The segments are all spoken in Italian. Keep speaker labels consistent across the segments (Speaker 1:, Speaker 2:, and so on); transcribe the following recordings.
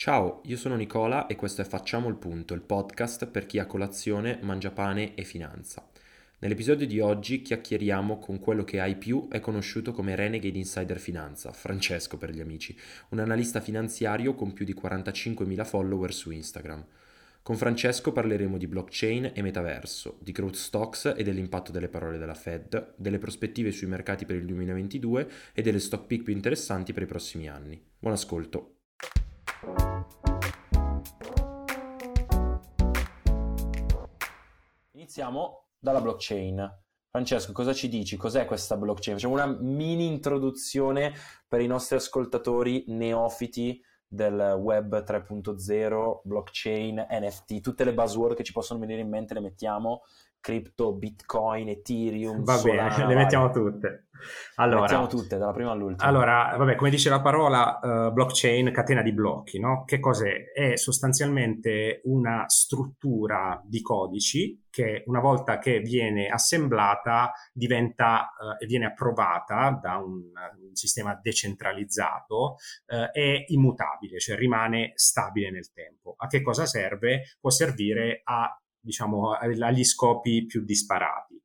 Speaker 1: Ciao, io sono Nicola e questo è Facciamo il punto, il podcast per chi a colazione mangia pane e finanza. Nell'episodio di oggi chiacchieriamo con quello che ai più è conosciuto come Renegade Insider Finanza, Francesco per gli amici, un analista finanziario con più di 45.000 follower su Instagram. Con Francesco parleremo di blockchain e metaverso, di growth stocks e dell'impatto delle parole della Fed, delle prospettive sui mercati per il 2022 e delle stock pick più interessanti per i prossimi anni. Buon ascolto! Iniziamo dalla blockchain. Francesco, cosa ci dici? Cos'è questa blockchain? Facciamo una mini introduzione per i nostri ascoltatori neofiti del web 3.0, blockchain, NFT, tutte le buzzword che ci possono venire in mente le mettiamo cripto, bitcoin, ethereum,
Speaker 2: Va Solana, bene, le mettiamo tutte.
Speaker 1: Allora, le mettiamo tutte, dalla prima all'ultima.
Speaker 2: Allora, vabbè, come dice la parola, uh, blockchain, catena di blocchi, no? Che cos'è? È sostanzialmente una struttura di codici che una volta che viene assemblata diventa uh, e viene approvata da un, un sistema decentralizzato uh, è immutabile, cioè rimane stabile nel tempo. A che cosa serve? Può servire a diciamo, agli scopi più disparati.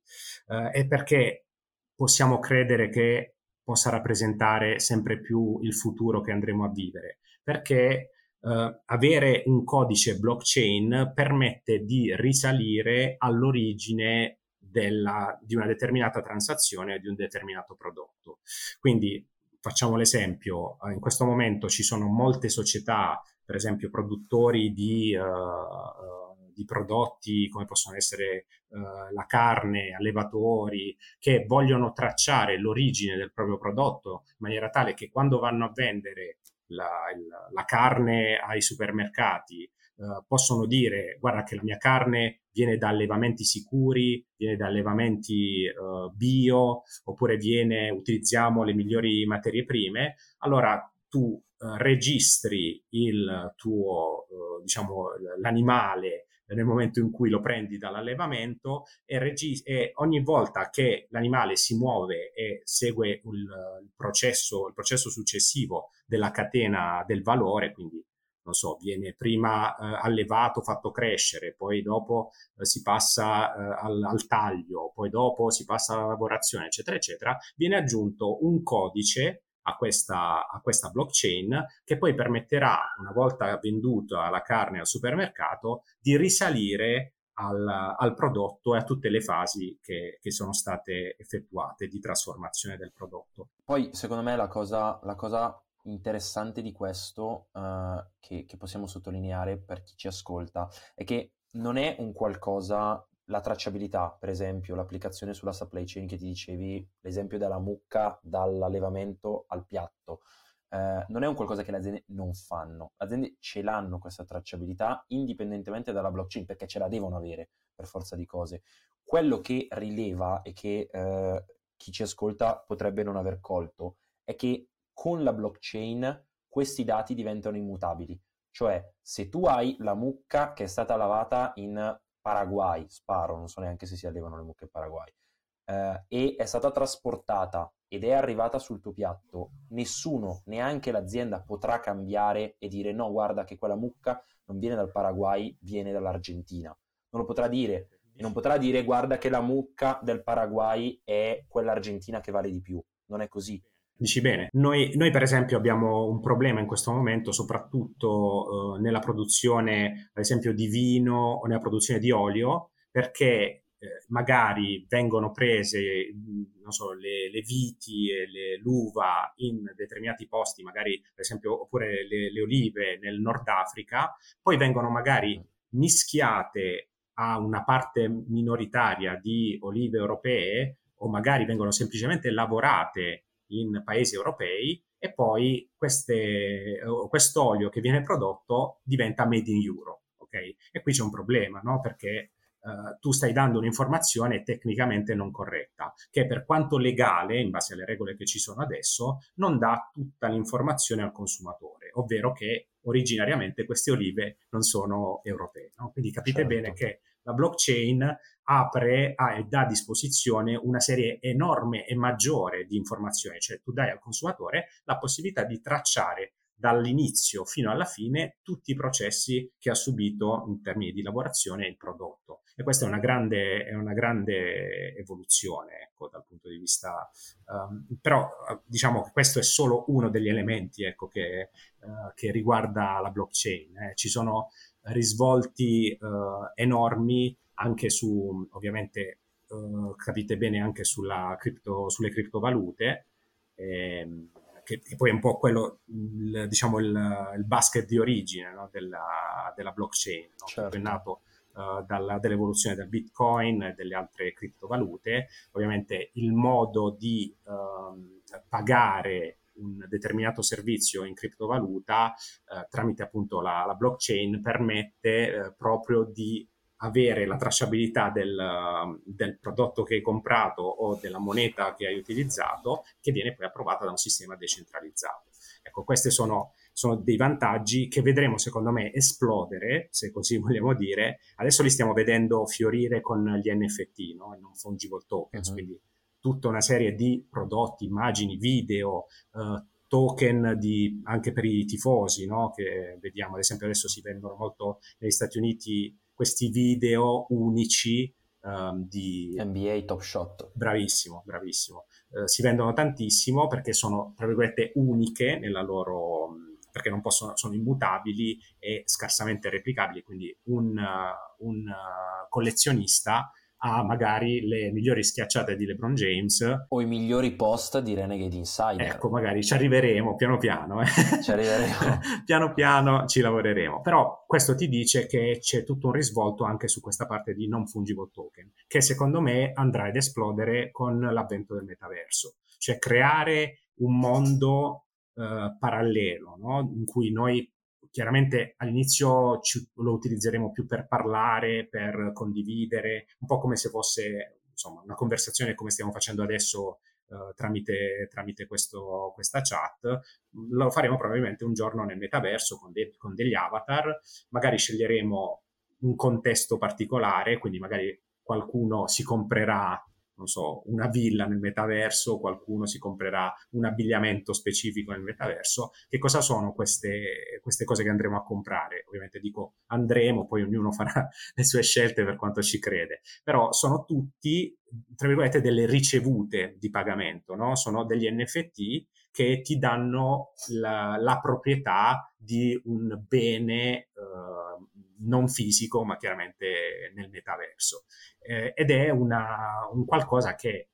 Speaker 2: Eh, e perché possiamo credere che possa rappresentare sempre più il futuro che andremo a vivere? Perché eh, avere un codice blockchain permette di risalire all'origine della, di una determinata transazione di un determinato prodotto. Quindi facciamo l'esempio, eh, in questo momento ci sono molte società, per esempio produttori di uh, di prodotti come possono essere uh, la carne, allevatori, che vogliono tracciare l'origine del proprio prodotto in maniera tale che quando vanno a vendere la, il, la carne ai supermercati uh, possono dire guarda che la mia carne viene da allevamenti sicuri, viene da allevamenti uh, bio, oppure viene, utilizziamo le migliori materie prime, allora tu registri il tuo, diciamo, l'animale nel momento in cui lo prendi dall'allevamento e, regi- e ogni volta che l'animale si muove e segue il, il, processo, il processo successivo della catena del valore, quindi non so, viene prima eh, allevato, fatto crescere, poi dopo eh, si passa eh, al, al, taglio, poi dopo si passa alla lavorazione, eccetera, eccetera, viene aggiunto un codice a questa, a questa blockchain che poi permetterà, una volta venduta la carne al supermercato, di risalire al, al, prodotto e a tutte le fasi che, che, sono state effettuate di trasformazione del prodotto.
Speaker 1: Poi, secondo me, la cosa, la cosa interessante di questo uh, che, che, possiamo sottolineare per chi ci ascolta è che non è un qualcosa la tracciabilità, per esempio, l'applicazione sulla supply chain che ti dicevi, l'esempio della mucca dall'allevamento al piatto, eh, non è un qualcosa che le aziende non fanno. Le aziende ce l'hanno questa tracciabilità indipendentemente dalla blockchain, perché ce la devono avere per forza di cose. Quello che rileva e che eh, chi ci ascolta potrebbe non aver colto è che con la blockchain questi dati diventano immutabili. Cioè, se tu hai la mucca che è stata lavata in Paraguay, sparo, non so neanche se si allevano le mucche Paraguay, eh, e è stata trasportata ed è arrivata sul tuo piatto, nessuno, neanche l'azienda, potrà cambiare e dire no, guarda che quella mucca non viene dal Paraguay, viene dall'Argentina. Non lo potrà dire. E non potrà dire guarda che la mucca del Paraguay è quella argentina che vale di più. Non è così.
Speaker 2: Dici bene, noi, noi, per esempio abbiamo un problema in questo momento, soprattutto eh, nella produzione, ad esempio, di vino o nella produzione di olio, perché eh, magari vengono prese, so, le, le viti e le, l'uva in determinati posti, magari per esempio, oppure le, le olive nel Nord Africa, poi vengono magari mischiate a una parte minoritaria di olive europee o magari vengono semplicemente lavorate in paesi europei e poi queste, quest'olio che viene prodotto diventa made in Europe. Okay? E qui c'è un problema, no? perché Uh, tu stai dando un'informazione tecnicamente non corretta, che per quanto legale, in base alle regole che ci sono adesso, non dà tutta l'informazione al consumatore, ovvero che originariamente queste olive non sono europee. No? Quindi capite certo. bene che la blockchain apre e dà a disposizione una serie enorme e maggiore di informazioni, cioè tu dai al consumatore la possibilità di tracciare dall'inizio fino alla fine tutti i processi che ha subito in termini di lavorazione il prodotto. E questa è una grande, è una grande evoluzione ecco, dal punto di vista, um, però diciamo che questo è solo uno degli elementi ecco, che, uh, che, riguarda la blockchain. Eh. Ci sono risvolti uh, enormi anche su, ovviamente, uh, capite bene anche sulla cripto, sulle criptovalute. Ehm, che, che, poi è un po' quello, il, diciamo, il, il, basket di origine no? della, della, blockchain, no? certo. che è nato uh, dalla, dall'evoluzione del bitcoin e delle altre criptovalute. Ovviamente il modo di uh, pagare un determinato servizio in criptovaluta uh, tramite appunto la, la blockchain permette eh, proprio di avere la tracciabilità del, del, prodotto che hai comprato o della moneta che hai utilizzato, che viene poi approvata da un sistema decentralizzato. Ecco, questi sono, sono dei vantaggi che vedremo, secondo me, esplodere, se così vogliamo dire. Adesso li stiamo vedendo fiorire con gli NFT, no? non fungible tokens, uh-huh. quindi tutta una serie di prodotti, immagini, video, uh, token di, anche per i tifosi, no? che vediamo ad esempio adesso si vendono molto negli Stati Uniti questi video unici um, di
Speaker 1: NBA Top Shot.
Speaker 2: Bravissimo, bravissimo. Uh, si vendono tantissimo perché sono, tra virgolette, uniche nella loro perché non possono, sono immutabili e scarsamente replicabili, quindi un, uh, un uh, collezionista ha magari le migliori schiacciate di LeBron James
Speaker 1: o i migliori post di Renegade Insider.
Speaker 2: Ecco, magari ci arriveremo piano piano. Eh.
Speaker 1: Ci arriveremo.
Speaker 2: piano piano ci lavoreremo. Però questo ti dice che c'è tutto un risvolto anche su questa parte di non fungible token, che secondo me andrà ad esplodere con l'avvento del metaverso. Cioè creare un mondo eh, parallelo, no? in cui noi chiaramente all'inizio ci, lo utilizzeremo più per parlare, per condividere, un po' come se fosse insomma, una conversazione come stiamo facendo adesso uh, tramite, tramite questo, questa chat. Lo faremo probabilmente un giorno nel metaverso con, de- con degli avatar, magari sceglieremo un contesto particolare, quindi magari qualcuno si comprerà non so, una villa nel metaverso, qualcuno si comprerà un abbigliamento specifico nel metaverso. Che cosa sono queste, queste cose che andremo a comprare? Ovviamente dico andremo, poi ognuno farà le sue scelte per quanto ci crede, però sono tutti, tra virgolette, delle ricevute di pagamento, no? Sono degli NFT che ti danno la, la proprietà di un bene eh, non fisico, ma chiaramente nel metaverso. Eh, ed è una, un qualcosa che,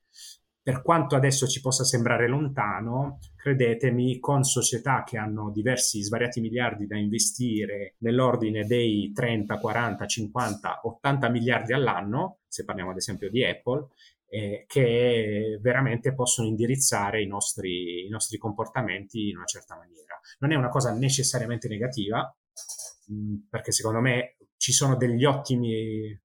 Speaker 2: per quanto adesso ci possa sembrare lontano, credetemi, con società che hanno diversi, svariati miliardi da investire nell'ordine dei 30, 40, 50, 80 miliardi all'anno, se parliamo ad esempio di Apple, eh, che veramente possono indirizzare i nostri, i nostri comportamenti in una certa maniera. Non è una cosa necessariamente negativa, perché secondo me ci sono degli ottimi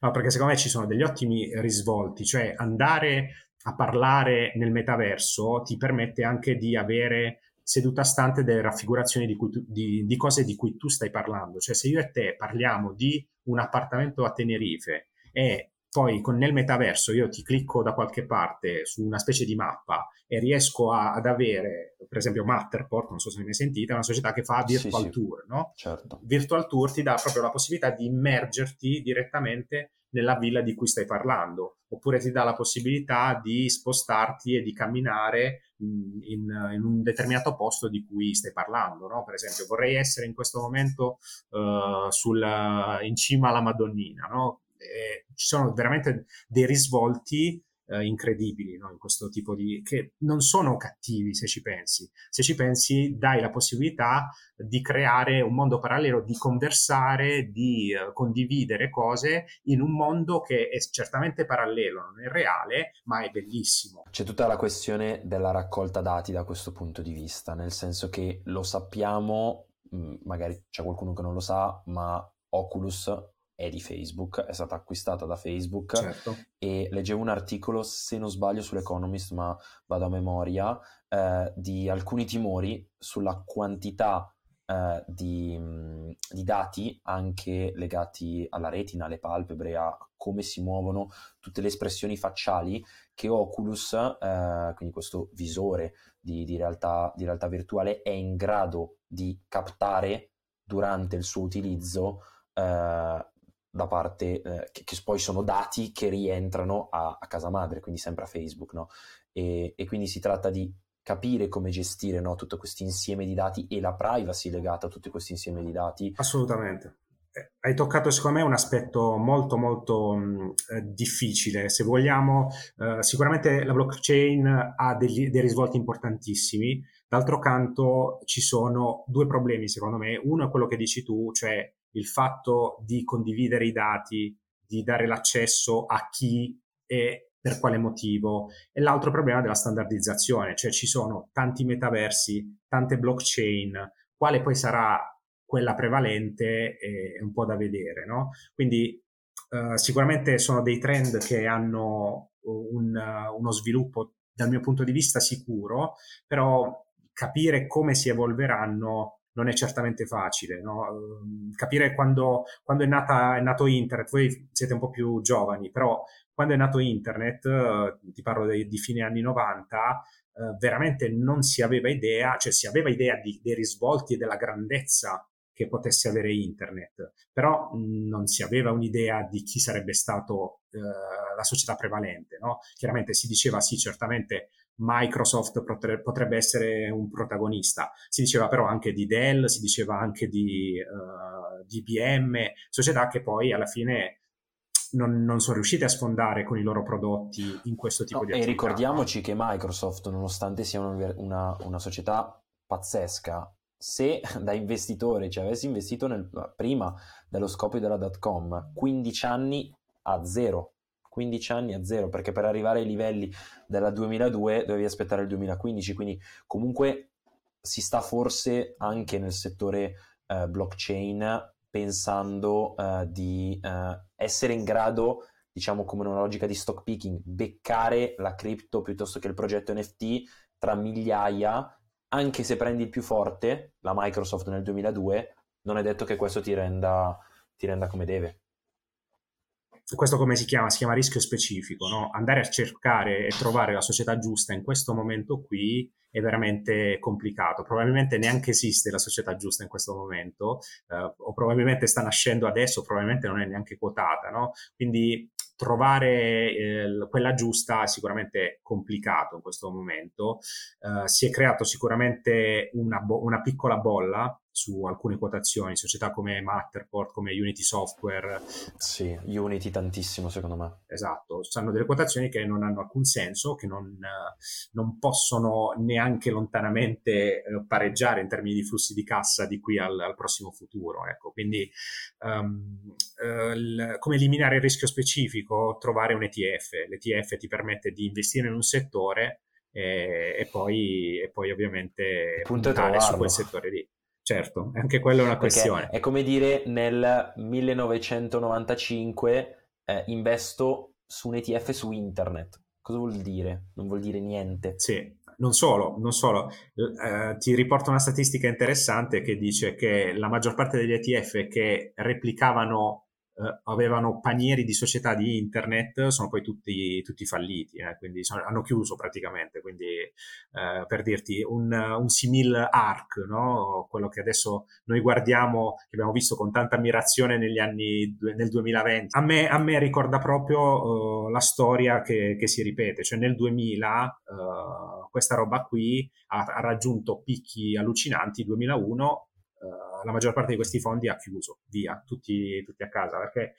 Speaker 2: no, perché secondo me ci sono degli ottimi risvolti, cioè andare a parlare nel metaverso ti permette anche di avere seduta stante delle raffigurazioni di, tu, di, di, cose di cui tu stai parlando. Cioè, se io e te parliamo di un appartamento a Tenerife e poi con, nel metaverso io ti clicco da qualche parte su una specie di mappa e riesco a, ad avere, per esempio Matterport, non so se ne hai sentita, è una società che fa virtual sì, tour, sì. no?
Speaker 1: Certo.
Speaker 2: Virtual tour ti dà proprio la possibilità di immergerti direttamente nella villa di cui stai parlando, oppure ti dà la possibilità di spostarti e di camminare in, in un determinato posto di cui stai parlando, no? Per esempio, vorrei essere in questo momento uh, sul, in cima alla Madonnina, no? Eh, ci sono veramente dei risvolti eh, incredibili no? in questo tipo di... che non sono cattivi se ci pensi. Se ci pensi dai la possibilità di creare un mondo parallelo, di conversare, di eh, condividere cose in un mondo che è certamente parallelo, non è reale, ma è bellissimo.
Speaker 1: C'è tutta la questione della raccolta dati da questo punto di vista, nel senso che lo sappiamo, magari c'è qualcuno che non lo sa, ma Oculus è di Facebook, è stata acquistata da Facebook
Speaker 2: certo.
Speaker 1: e leggevo un articolo, se non sbaglio, sull'Economist, ma vado a memoria, eh, di alcuni timori sulla quantità eh, di, di, dati anche legati alla retina, alle palpebre, a come si muovono tutte le espressioni facciali che Oculus, eh, quindi questo visore di, di, realtà, di realtà virtuale è in grado di captare durante il suo utilizzo eh, da parte eh, che, che, poi sono dati che rientrano a, a casa madre, quindi sempre a Facebook, no? E, e, quindi si tratta di capire come gestire no, tutto questo insieme di dati e la privacy legata a tutto questo insieme di dati.
Speaker 2: Assolutamente. Eh, hai toccato secondo me un aspetto molto molto mh, eh, difficile. Se vogliamo, eh, sicuramente la blockchain ha degli, dei risvolti importantissimi. D'altro canto ci sono due problemi secondo me. Uno è quello che dici tu, cioè il fatto di condividere i dati, di dare l'accesso a chi e per quale motivo. E l'altro problema della standardizzazione, cioè ci sono tanti metaversi, tante blockchain, quale poi sarà quella prevalente è un po' da vedere, no? Quindi uh, sicuramente sono dei trend che hanno un, uno sviluppo dal mio punto di vista sicuro, però capire come si evolveranno non è certamente facile. No? Ehm, capire quando, quando è, nata, è, nato internet, voi siete un po' più giovani, però quando è nato internet, eh, ti parlo di, di, fine anni 90, eh, veramente non si aveva idea, cioè si aveva idea di, dei risvolti e della grandezza che potesse avere internet, però mh, non si aveva un'idea di chi sarebbe stato eh, la società prevalente. No? Chiaramente si diceva sì, certamente Microsoft potrebbe essere un protagonista. Si diceva però anche di Dell, si diceva anche di, uh, di IBM, società che poi alla fine non, non, sono riuscite a sfondare con i loro prodotti in questo tipo no, di attività.
Speaker 1: E ricordiamoci che Microsoft, nonostante sia una, una, una società pazzesca, se da investitore ci avessi investito nel, prima dello scoppio della dot com 15 anni a zero 15 anni a zero, perché per arrivare ai livelli della 2002 dovevi aspettare il 2015, quindi comunque si sta forse anche nel settore eh, blockchain pensando eh, di eh, essere in grado, diciamo come una logica di stock picking, beccare la cripto piuttosto che il progetto NFT tra migliaia, anche se prendi il più forte, la Microsoft nel 2002, non è detto che questo ti renda, ti renda come deve
Speaker 2: questo come si chiama? Si chiama rischio specifico, no? Andare a cercare e trovare la società giusta in questo momento qui è veramente complicato. Probabilmente neanche esiste la società giusta in questo momento, eh, o probabilmente sta nascendo adesso, probabilmente non è neanche quotata, no? Quindi trovare eh, quella giusta è sicuramente complicato in questo momento. Eh, si è creato sicuramente una, bo- una piccola bolla su alcune quotazioni, società come Matterport, come Unity Software.
Speaker 1: Sì, Unity tantissimo secondo me.
Speaker 2: Esatto, hanno delle quotazioni che non hanno alcun senso, che non, non possono neanche lontanamente eh, pareggiare in termini di flussi di cassa di qui al, al prossimo futuro. Ecco. Quindi um, uh, come eliminare il rischio specifico? Trovare un ETF. L'ETF ti permette di investire in un settore e, e, poi, e poi ovviamente puntare su quel settore lì. Certo, anche quella è una Perché questione.
Speaker 1: È come dire nel 1995 eh, investo su un ETF su internet. Cosa vuol dire? Non vuol dire niente.
Speaker 2: Sì, non solo, non solo. Eh, ti riporto una statistica interessante che dice che la maggior parte degli ETF che replicavano eh, avevano panieri di società di internet, sono poi tutti, tutti falliti, eh, quindi sono, hanno chiuso praticamente. Quindi, eh, per dirti, un, un simil ARC, no? quello che adesso noi guardiamo, che abbiamo visto con tanta ammirazione negli anni nel 2020, a me, a me ricorda proprio uh, la storia che, che, si ripete, cioè nel 2000 uh, questa roba qui ha, ha raggiunto picchi allucinanti, 2001 la maggior parte di questi fondi ha chiuso, via, tutti, tutti, a casa, perché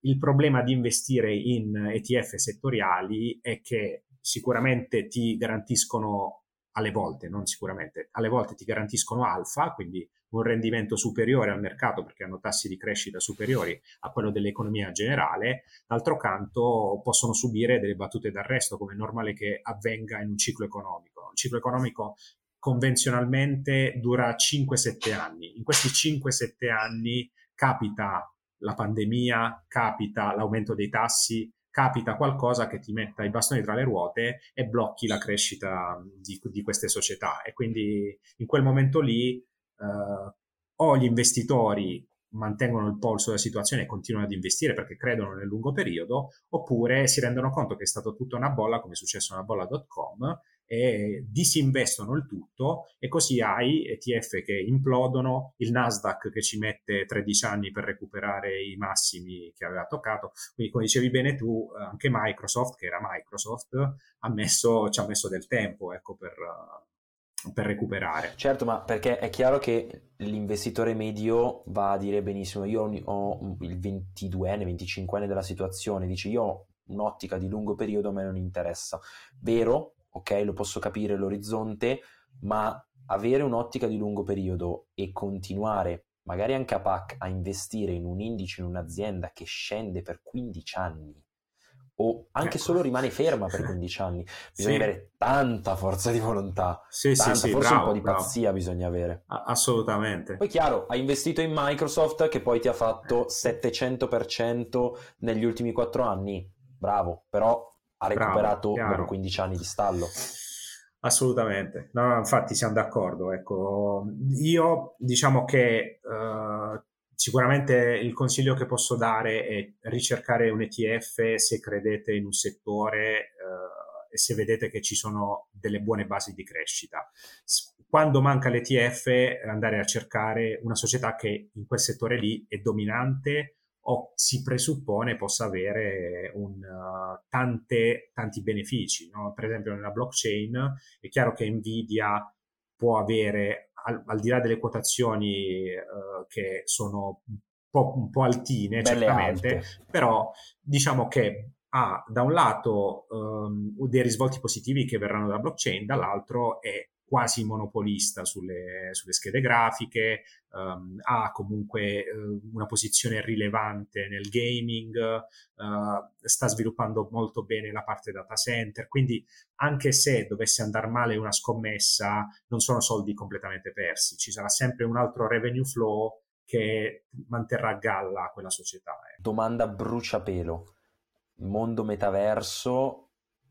Speaker 2: il problema di investire in ETF settoriali è che sicuramente ti garantiscono alle volte, non sicuramente, alle volte ti garantiscono alfa, quindi un rendimento superiore al mercato perché hanno tassi di crescita superiori a quello dell'economia generale, d'altro canto possono subire delle battute d'arresto come è normale che avvenga in un ciclo economico. Un ciclo economico convenzionalmente dura 5-7 anni. In questi 5-7 anni capita la pandemia, capita l'aumento dei tassi, capita qualcosa che ti metta i bastoni tra le ruote e blocchi la crescita di, di queste società. E quindi in quel momento lì eh, o gli investitori mantengono il polso della situazione e continuano ad investire perché credono nel lungo periodo, oppure si rendono conto che è stata tutta una bolla, come è successo nella bolla.com, e disinvestono il tutto e così hai ETF che implodono, il Nasdaq che ci mette 13 anni per recuperare i massimi che aveva toccato. Quindi come dicevi bene tu, anche Microsoft, che era Microsoft, ha messo, ci ha messo del tempo ecco, per, per recuperare.
Speaker 1: Certo, ma perché è chiaro che l'investitore medio va a dire benissimo, io ho il 22enne, 25enne della situazione, dice io ho un'ottica di lungo periodo, a me non interessa. Vero, ok, lo posso capire l'orizzonte, ma avere un'ottica di lungo periodo e continuare, magari anche a PAC, a investire in un indice, in un'azienda che scende per 15 anni o anche ecco. solo rimane ferma per 15 anni, bisogna sì. avere tanta forza di volontà, sì, tanta, sì, forse bravo, un po' di bravo. pazzia bisogna avere.
Speaker 2: assolutamente.
Speaker 1: Poi chiaro, hai investito in Microsoft che poi ti ha fatto 700% negli ultimi 4 anni, bravo, però ha recuperato Bravo, dopo 15 anni di stallo.
Speaker 2: Assolutamente, no, no, infatti siamo d'accordo. Ecco, io diciamo che uh, sicuramente il consiglio che posso dare è ricercare un ETF se credete in un settore uh, e se vedete che ci sono delle buone basi di crescita. Quando manca l'ETF, andare a cercare una società che in quel settore lì è dominante o si presuppone possa avere un, uh, tante, tanti benefici. No? Per esempio nella blockchain è chiaro che Nvidia può avere, al, al di là delle quotazioni uh, che sono un po', un po altine, Belle certamente, alte. però diciamo che ha da un lato um, dei risvolti positivi che verranno dalla blockchain, dall'altro è quasi monopolista sulle, sulle schede grafiche, um, ha comunque uh, una posizione rilevante nel gaming, uh, sta sviluppando molto bene la parte data center, quindi anche se dovesse andare male una scommessa, non sono soldi completamente persi, ci sarà sempre un altro revenue flow che manterrà a galla quella società.
Speaker 1: Eh. Domanda bruciapelo. Mondo metaverso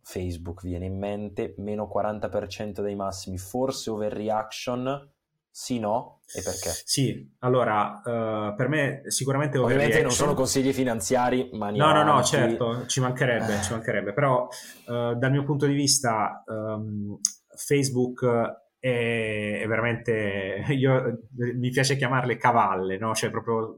Speaker 1: Facebook viene in mente, meno 40% dei massimi, forse overreaction, sì, no? E perché?
Speaker 2: Sì, allora, uh, per me sicuramente
Speaker 1: Ovviamente non sono consigli finanziari, ma
Speaker 2: No, no, no, certo, ci mancherebbe, ci mancherebbe, però uh, dal mio punto di vista um, Facebook è, è, veramente, io, mi piace chiamarle cavalle, no? Cioè proprio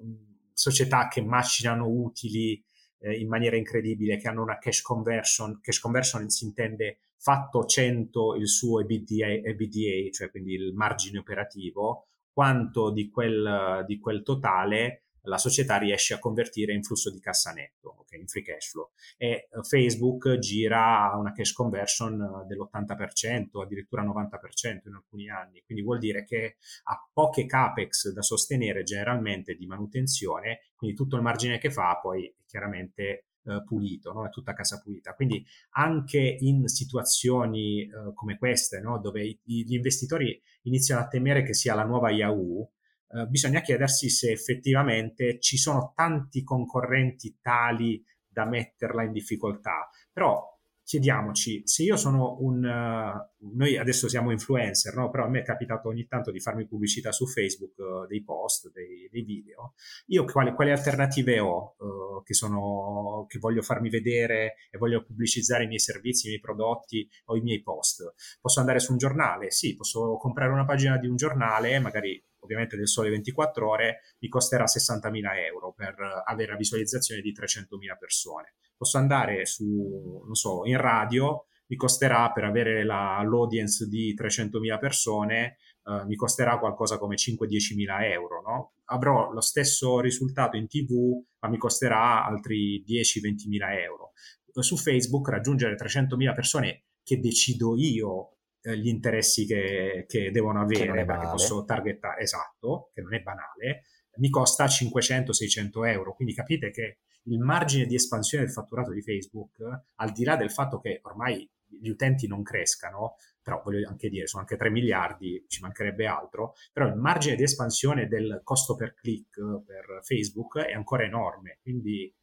Speaker 2: società che macinano utili eh, in maniera incredibile, che hanno una cash conversion, cash conversion si intende fatto 100 il suo EBITDA, EBITDA cioè quindi il margine operativo, quanto di quel, di quel totale la società riesce a convertire in flusso di cassa netto, okay, in free cash flow. E eh, Facebook gira a una cash conversion eh, dell'80%, addirittura 90% in alcuni anni. Quindi vuol dire che ha poche capex da sostenere generalmente di manutenzione, quindi tutto il margine che fa poi è chiaramente eh, pulito, no? è tutta casa pulita. Quindi anche in situazioni eh, come queste, no? dove i, gli investitori iniziano a temere che sia la nuova Yahoo, eh, bisogna chiedersi se effettivamente ci sono tanti concorrenti tali da metterla in difficoltà. Però chiediamoci, se io sono un... Uh, noi adesso siamo influencer, no? però a me è capitato ogni tanto di farmi pubblicità su Facebook, uh, dei post, dei, dei, video. Io quali, quali alternative ho uh, che, sono, che voglio farmi vedere e voglio pubblicizzare i miei servizi, i miei prodotti o i miei post? Posso andare su un giornale? Sì, posso comprare una pagina di un giornale, magari ovviamente del sole 24 ore, mi costerà 60.000 euro per avere la visualizzazione di 300.000 persone. Posso andare su, non so, in radio, mi costerà per avere la, l'audience di 300.000 persone, eh, mi costerà qualcosa come 5-10.000 euro, no? Avrò lo stesso risultato in tv, ma mi costerà altri 10-20.000 euro. Su Facebook raggiungere 300.000 persone che decido io gli interessi che, che devono avere, che perché posso targettare, esatto, che non è banale, mi costa 500-600 euro. Quindi capite che il margine di espansione del fatturato di Facebook, al di là del fatto che ormai gli utenti non crescano, però voglio anche dire, sono anche 3 miliardi, ci mancherebbe altro, però il margine di espansione del costo per click per Facebook è ancora enorme. Quindi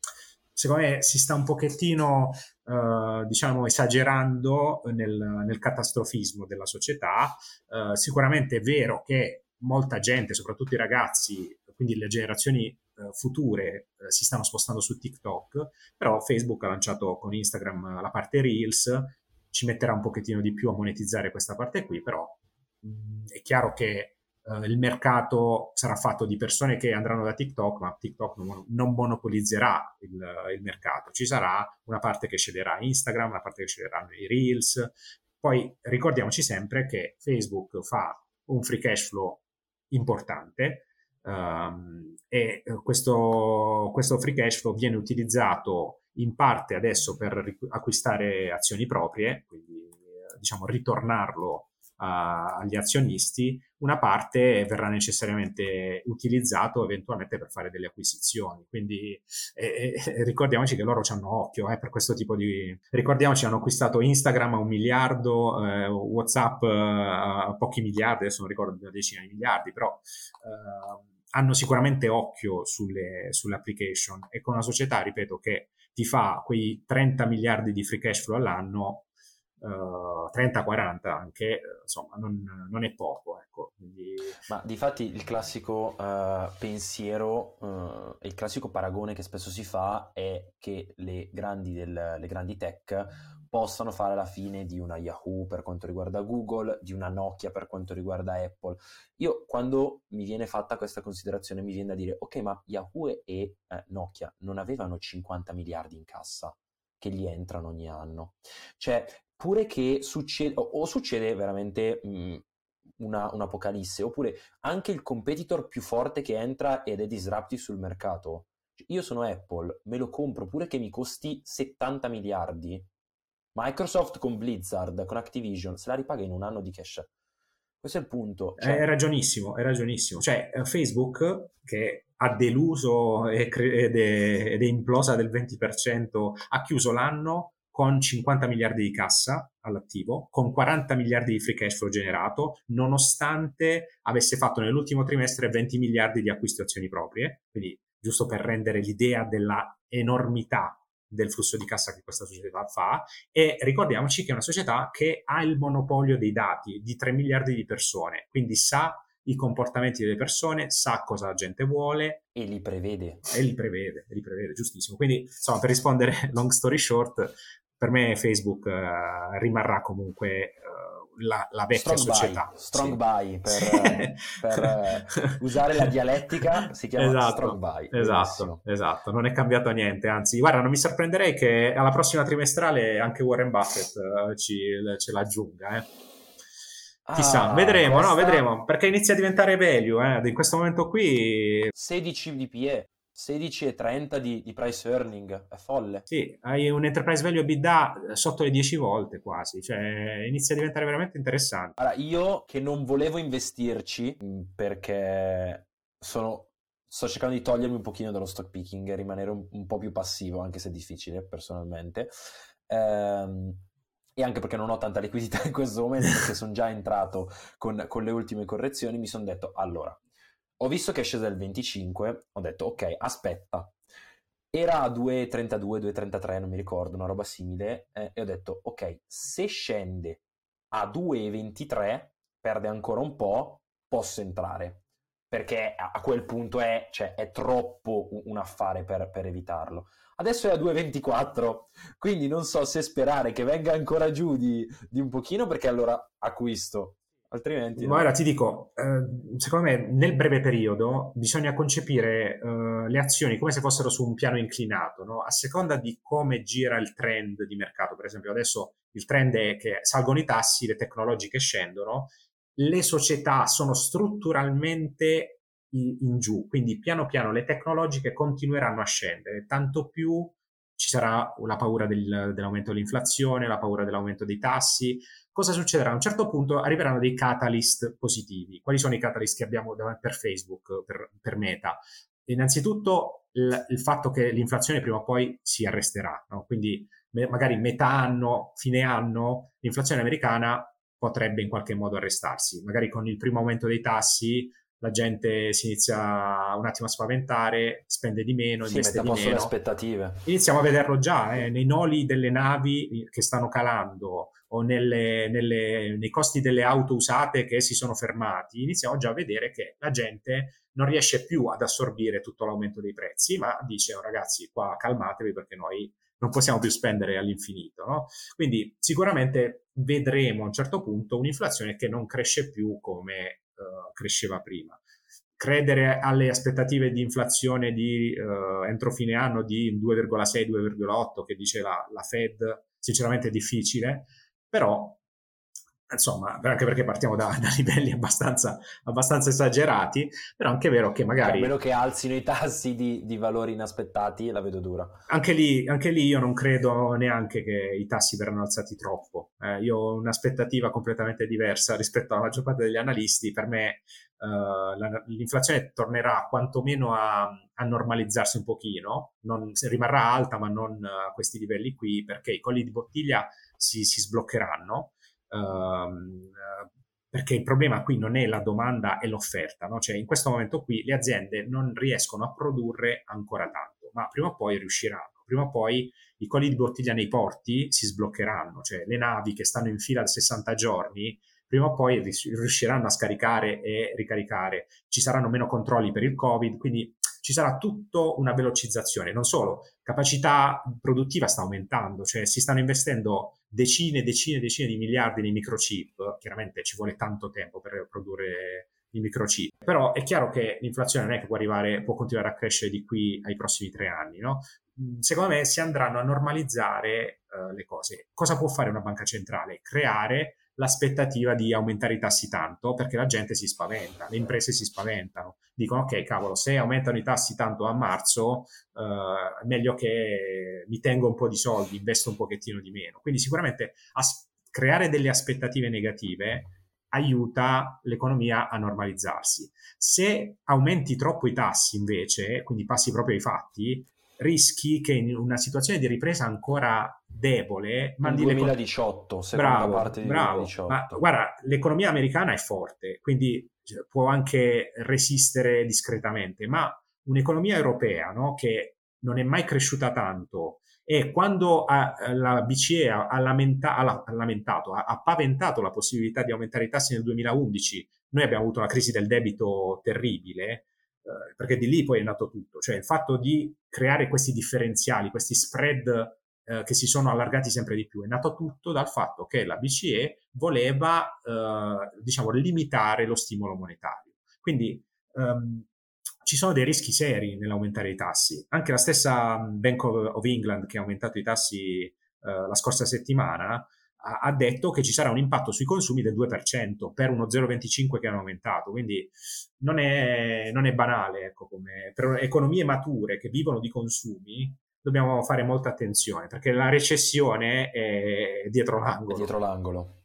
Speaker 2: secondo me si sta un pochettino, eh, diciamo, esagerando nel, nel, catastrofismo della società. Eh, sicuramente è vero che molta gente, soprattutto i ragazzi, quindi le generazioni eh, future, eh, si stanno spostando su TikTok, però Facebook ha lanciato con Instagram la parte Reels, ci metterà un pochettino di più a monetizzare questa parte qui, però mh, è chiaro che uh, il mercato sarà fatto di persone che andranno da TikTok, ma TikTok non, non monopolizzerà il, il, mercato. Ci sarà una parte che cederà Instagram, una parte che cederanno i Reels. Poi ricordiamoci sempre che Facebook fa un free cash flow importante um, e questo, questo free cash flow viene utilizzato in parte adesso per acquistare azioni proprie, quindi diciamo ritornarlo a, agli azionisti, una parte verrà necessariamente utilizzato eventualmente per fare delle acquisizioni. Quindi eh, eh, ricordiamoci che loro hanno occhio eh, per questo tipo di... Ricordiamoci hanno acquistato Instagram a un miliardo, eh, Whatsapp eh, a pochi miliardi, adesso non ricordo una decina di miliardi, però eh, hanno sicuramente occhio sulle, sulle application e con una società, ripeto, che ti fa quei 30 miliardi di free cash flow all'anno, uh, eh, 30-40 anche, eh, insomma, non, non, è poco. Ecco. Quindi...
Speaker 1: Ma di fatti il classico uh, pensiero, uh, il classico paragone che spesso si fa è che le grandi, del, le grandi tech possano fare la fine di una Yahoo per quanto riguarda Google, di una Nokia per quanto riguarda Apple. Io quando mi viene fatta questa considerazione mi viene da dire, ok, ma Yahoo e eh, Nokia non avevano 50 miliardi in cassa che gli entrano ogni anno. Cioè, pure che succede, o, o succede veramente mh, mm, una, un'apocalisse, oppure anche il competitor più forte che entra ed è disruptive sul mercato. Io sono Apple, me lo compro pure che mi costi 70 miliardi Microsoft con Blizzard, con Activision, se la ripaga in un anno di cash. Questo è il punto.
Speaker 2: Cioè... È ragionissimo, è ragionissimo. Cioè, eh, Facebook, che ha deluso ed è, ed è implosa del 20%, ha chiuso l'anno con 50 miliardi di cassa all'attivo, con 40 miliardi di free cash flow generato, nonostante avesse fatto nell'ultimo trimestre 20 miliardi di acquisti azioni proprie, quindi giusto per rendere l'idea della enormità del flusso di cassa che questa società fa e ricordiamoci che è una società che ha il monopolio dei dati di 3 miliardi di persone, quindi sa i comportamenti delle persone, sa cosa la gente vuole.
Speaker 1: E li prevede.
Speaker 2: E li prevede, li prevede, giustissimo. Quindi, insomma, per rispondere long story short, per me Facebook uh, rimarrà comunque la, la vecchia
Speaker 1: strong
Speaker 2: società.
Speaker 1: Buy, strong sì. buy, per, per uh, usare la dialettica si chiama esatto, strong buy.
Speaker 2: Esatto, esatto, non è cambiato niente, anzi, guarda, non mi sorprenderei che alla prossima trimestrale anche Warren Buffett uh, ci, ce l'aggiunga, eh. Chissà, ah, vedremo, questa... no, vedremo, perché inizia a diventare value, eh, in questo momento qui...
Speaker 1: 16 DPE, 16,30 di, di price earning, è folle.
Speaker 2: Sì, hai un enterprise value EBITDA sotto le 10 volte quasi, cioè inizia a diventare veramente interessante.
Speaker 1: Allora, io che non volevo investirci mm, perché sono, sto cercando di togliermi un pochino dallo stock picking e rimanere un, un po' più passivo, anche se è difficile personalmente. Ehm, e anche perché non ho tanta liquidità in questo momento, perché sono già entrato con, con le ultime correzioni, mi sono detto, allora, ho visto che è scesa il 25, ho detto ok, aspetta. Era a 2,32, 2,33, non mi ricordo, una roba simile, eh, e ho detto ok, se scende a 2,23, perde ancora un po', posso entrare. Perché a quel punto è, cioè, è troppo un affare per, per evitarlo. Adesso è a 2,24, quindi non so se sperare che venga ancora giù di, di un pochino, perché allora acquisto altrimenti...
Speaker 2: Ma ora ti dico, eh, secondo me nel breve periodo bisogna concepire eh, le azioni come se fossero su un piano inclinato, no? a seconda di come gira il trend di mercato. Per esempio adesso il trend è che salgono i tassi, le tecnologiche scendono, le società sono strutturalmente in, in giù, quindi piano piano le tecnologiche continueranno a scendere, tanto più ci sarà la paura del, dell'aumento dell'inflazione, la paura dell'aumento dei tassi, cosa succederà? A un certo punto arriveranno dei catalyst positivi. Quali sono i catalyst che abbiamo per Facebook, per, per Meta? Innanzitutto il, il, fatto che l'inflazione prima o poi si arresterà, no? quindi me, magari metà anno, fine anno, l'inflazione americana potrebbe in qualche modo arrestarsi, magari con il primo aumento dei tassi la gente si inizia un attimo a spaventare, spende di meno,
Speaker 1: sì, investe di meno. le aspettative.
Speaker 2: Iniziamo a vederlo già eh, nei noli delle navi che stanno calando o nelle, nelle, nei costi delle auto usate che si sono fermati. Iniziamo già a vedere che la gente non riesce più ad assorbire tutto l'aumento dei prezzi, ma dice oh, ragazzi qua calmatevi perché noi non possiamo più spendere all'infinito. No? Quindi sicuramente vedremo a un certo punto un'inflazione che non cresce più come uh, cresceva prima. Credere alle aspettative di inflazione di uh, entro fine anno di 2,6-2,8 che dice la, la Fed, sinceramente è difficile, però insomma, anche perché partiamo da, da livelli abbastanza, abbastanza, esagerati, però anche è vero che magari...
Speaker 1: A meno che alzino i tassi di, di valori inaspettati, la vedo dura.
Speaker 2: Anche lì, anche lì, io non credo neanche che i tassi verranno alzati troppo. Eh, io ho un'aspettativa completamente diversa rispetto alla maggior parte degli analisti. Per me uh, la, l'inflazione tornerà quantomeno a, a, normalizzarsi un pochino, non, rimarrà alta ma non a questi livelli qui, perché i colli di bottiglia si, si sbloccheranno Ehm, perché il problema qui non è la domanda e l'offerta, no? cioè in questo momento qui le aziende non riescono a produrre ancora tanto, ma prima o poi riusciranno, prima o poi i colli di bottiglia nei porti si sbloccheranno, cioè le navi che stanno in fila da 60 giorni prima o poi riusciranno a scaricare e ricaricare, ci saranno meno controlli per il Covid, quindi ci sarà tutta una velocizzazione. Non solo, capacità produttiva sta aumentando, cioè si stanno investendo decine e decine e decine di miliardi nei microchip, chiaramente ci vuole tanto tempo per produrre i microchip, però è chiaro che l'inflazione non è che può arrivare, può continuare a crescere di qui ai prossimi tre anni, no? Mm, secondo me si andranno a normalizzare uh, le cose. Cosa può fare una banca centrale? Creare l'aspettativa di aumentare i tassi tanto perché la gente si spaventa, le imprese si spaventano, dicono ok cavolo se aumentano i tassi tanto a marzo eh, è meglio che mi tengo un po' di soldi, investo un pochettino di meno. Quindi sicuramente as- creare delle aspettative negative aiuta l'economia a normalizzarsi. Se aumenti troppo i tassi invece, quindi passi proprio ai fatti, rischi che in una situazione di ripresa ancora debole
Speaker 1: mandi il 2018 seconda bravo, parte di bravo. 2018
Speaker 2: ma guarda l'economia americana è forte quindi cioè, può anche resistere discretamente ma un'economia europea no, che non è mai cresciuta tanto e quando ha, la BCE ha, lamenta, ha, lamentato, ha, ha paventato la possibilità di aumentare i tassi nel 2011 noi abbiamo avuto una crisi del debito terribile eh, perché di lì poi è nato tutto, cioè il fatto di creare questi differenziali, questi spread eh, che si sono allargati sempre di più, è nato tutto dal fatto che la BCE voleva, eh, diciamo, limitare lo stimolo monetario. Quindi ehm, ci sono dei rischi seri nell'aumentare i tassi. Anche la stessa Bank of England che ha aumentato i tassi eh, la scorsa settimana ha detto che ci sarà un impatto sui consumi del 2% per uno 0,25 che hanno aumentato, quindi non è, non è banale, ecco, come per economie mature che vivono di consumi dobbiamo fare molta attenzione perché la recessione è dietro l'angolo.
Speaker 1: È dietro l'angolo.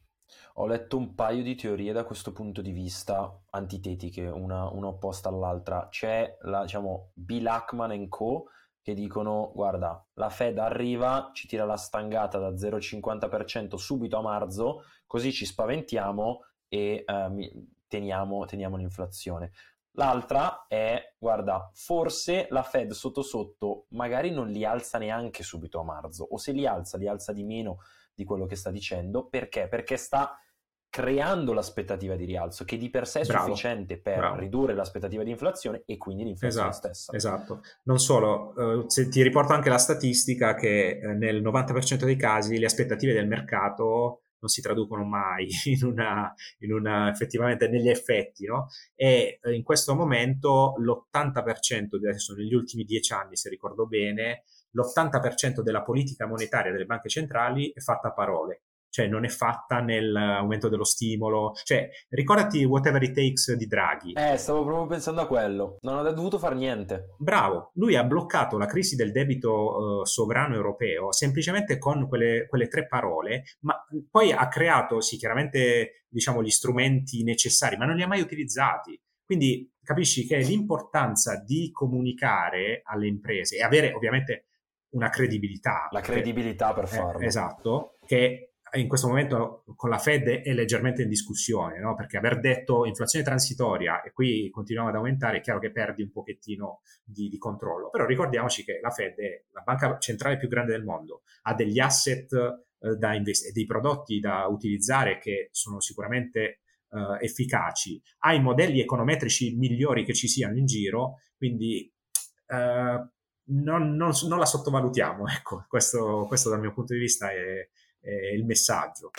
Speaker 1: Ho letto un paio di teorie da questo punto di vista antitetiche, una, una opposta all'altra. C'è la, diciamo, Bill Ackman Co., che dicono guarda la Fed arriva, ci tira la stangata da 0,50% subito a marzo, così ci spaventiamo e eh, teniamo, teniamo l'inflazione. L'altra è, guarda, forse la Fed sotto sotto magari non li alza neanche subito a marzo, o se li alza, li alza di meno di quello che sta dicendo. Perché? Perché sta creando l'aspettativa di rialzo, che di per sé è bravo, sufficiente per bravo. ridurre l'aspettativa di inflazione e quindi l'inflazione
Speaker 2: esatto,
Speaker 1: stessa.
Speaker 2: Esatto. Non solo, eh, ti riporto anche la statistica che eh, nel 90% dei casi le aspettative del mercato non si traducono mai in una, in una effettivamente negli effetti, no? E eh, in questo momento l'80% adesso negli ultimi dieci anni, se ricordo bene, l'80% della politica monetaria delle banche centrali è fatta a parole cioè non è fatta nell'aumento dello stimolo. Cioè, ricordati Whatever It Takes di Draghi.
Speaker 1: Eh, stavo proprio pensando a quello. Non ha dovuto fare niente.
Speaker 2: Bravo, lui ha bloccato la crisi del debito uh, sovrano europeo semplicemente con quelle, quelle, tre parole, ma poi ha creato, sì, chiaramente, diciamo, gli strumenti necessari, ma non li ha mai utilizzati. Quindi capisci che l'importanza di comunicare alle imprese e avere ovviamente una credibilità.
Speaker 1: La credibilità per farlo.
Speaker 2: Eh, esatto, che in questo momento con la Fed è leggermente in discussione, no? perché aver detto inflazione transitoria e qui continuiamo ad aumentare, è chiaro che perdi un pochettino di, di, controllo. Però ricordiamoci che la Fed è la banca centrale più grande del mondo, ha degli asset eh, da investire, dei prodotti da utilizzare che sono sicuramente eh, efficaci, ha i modelli econometrici migliori che ci siano in giro, quindi eh, non, non, non la sottovalutiamo, ecco, questo, questo, dal mio punto di vista è, è il messaggio.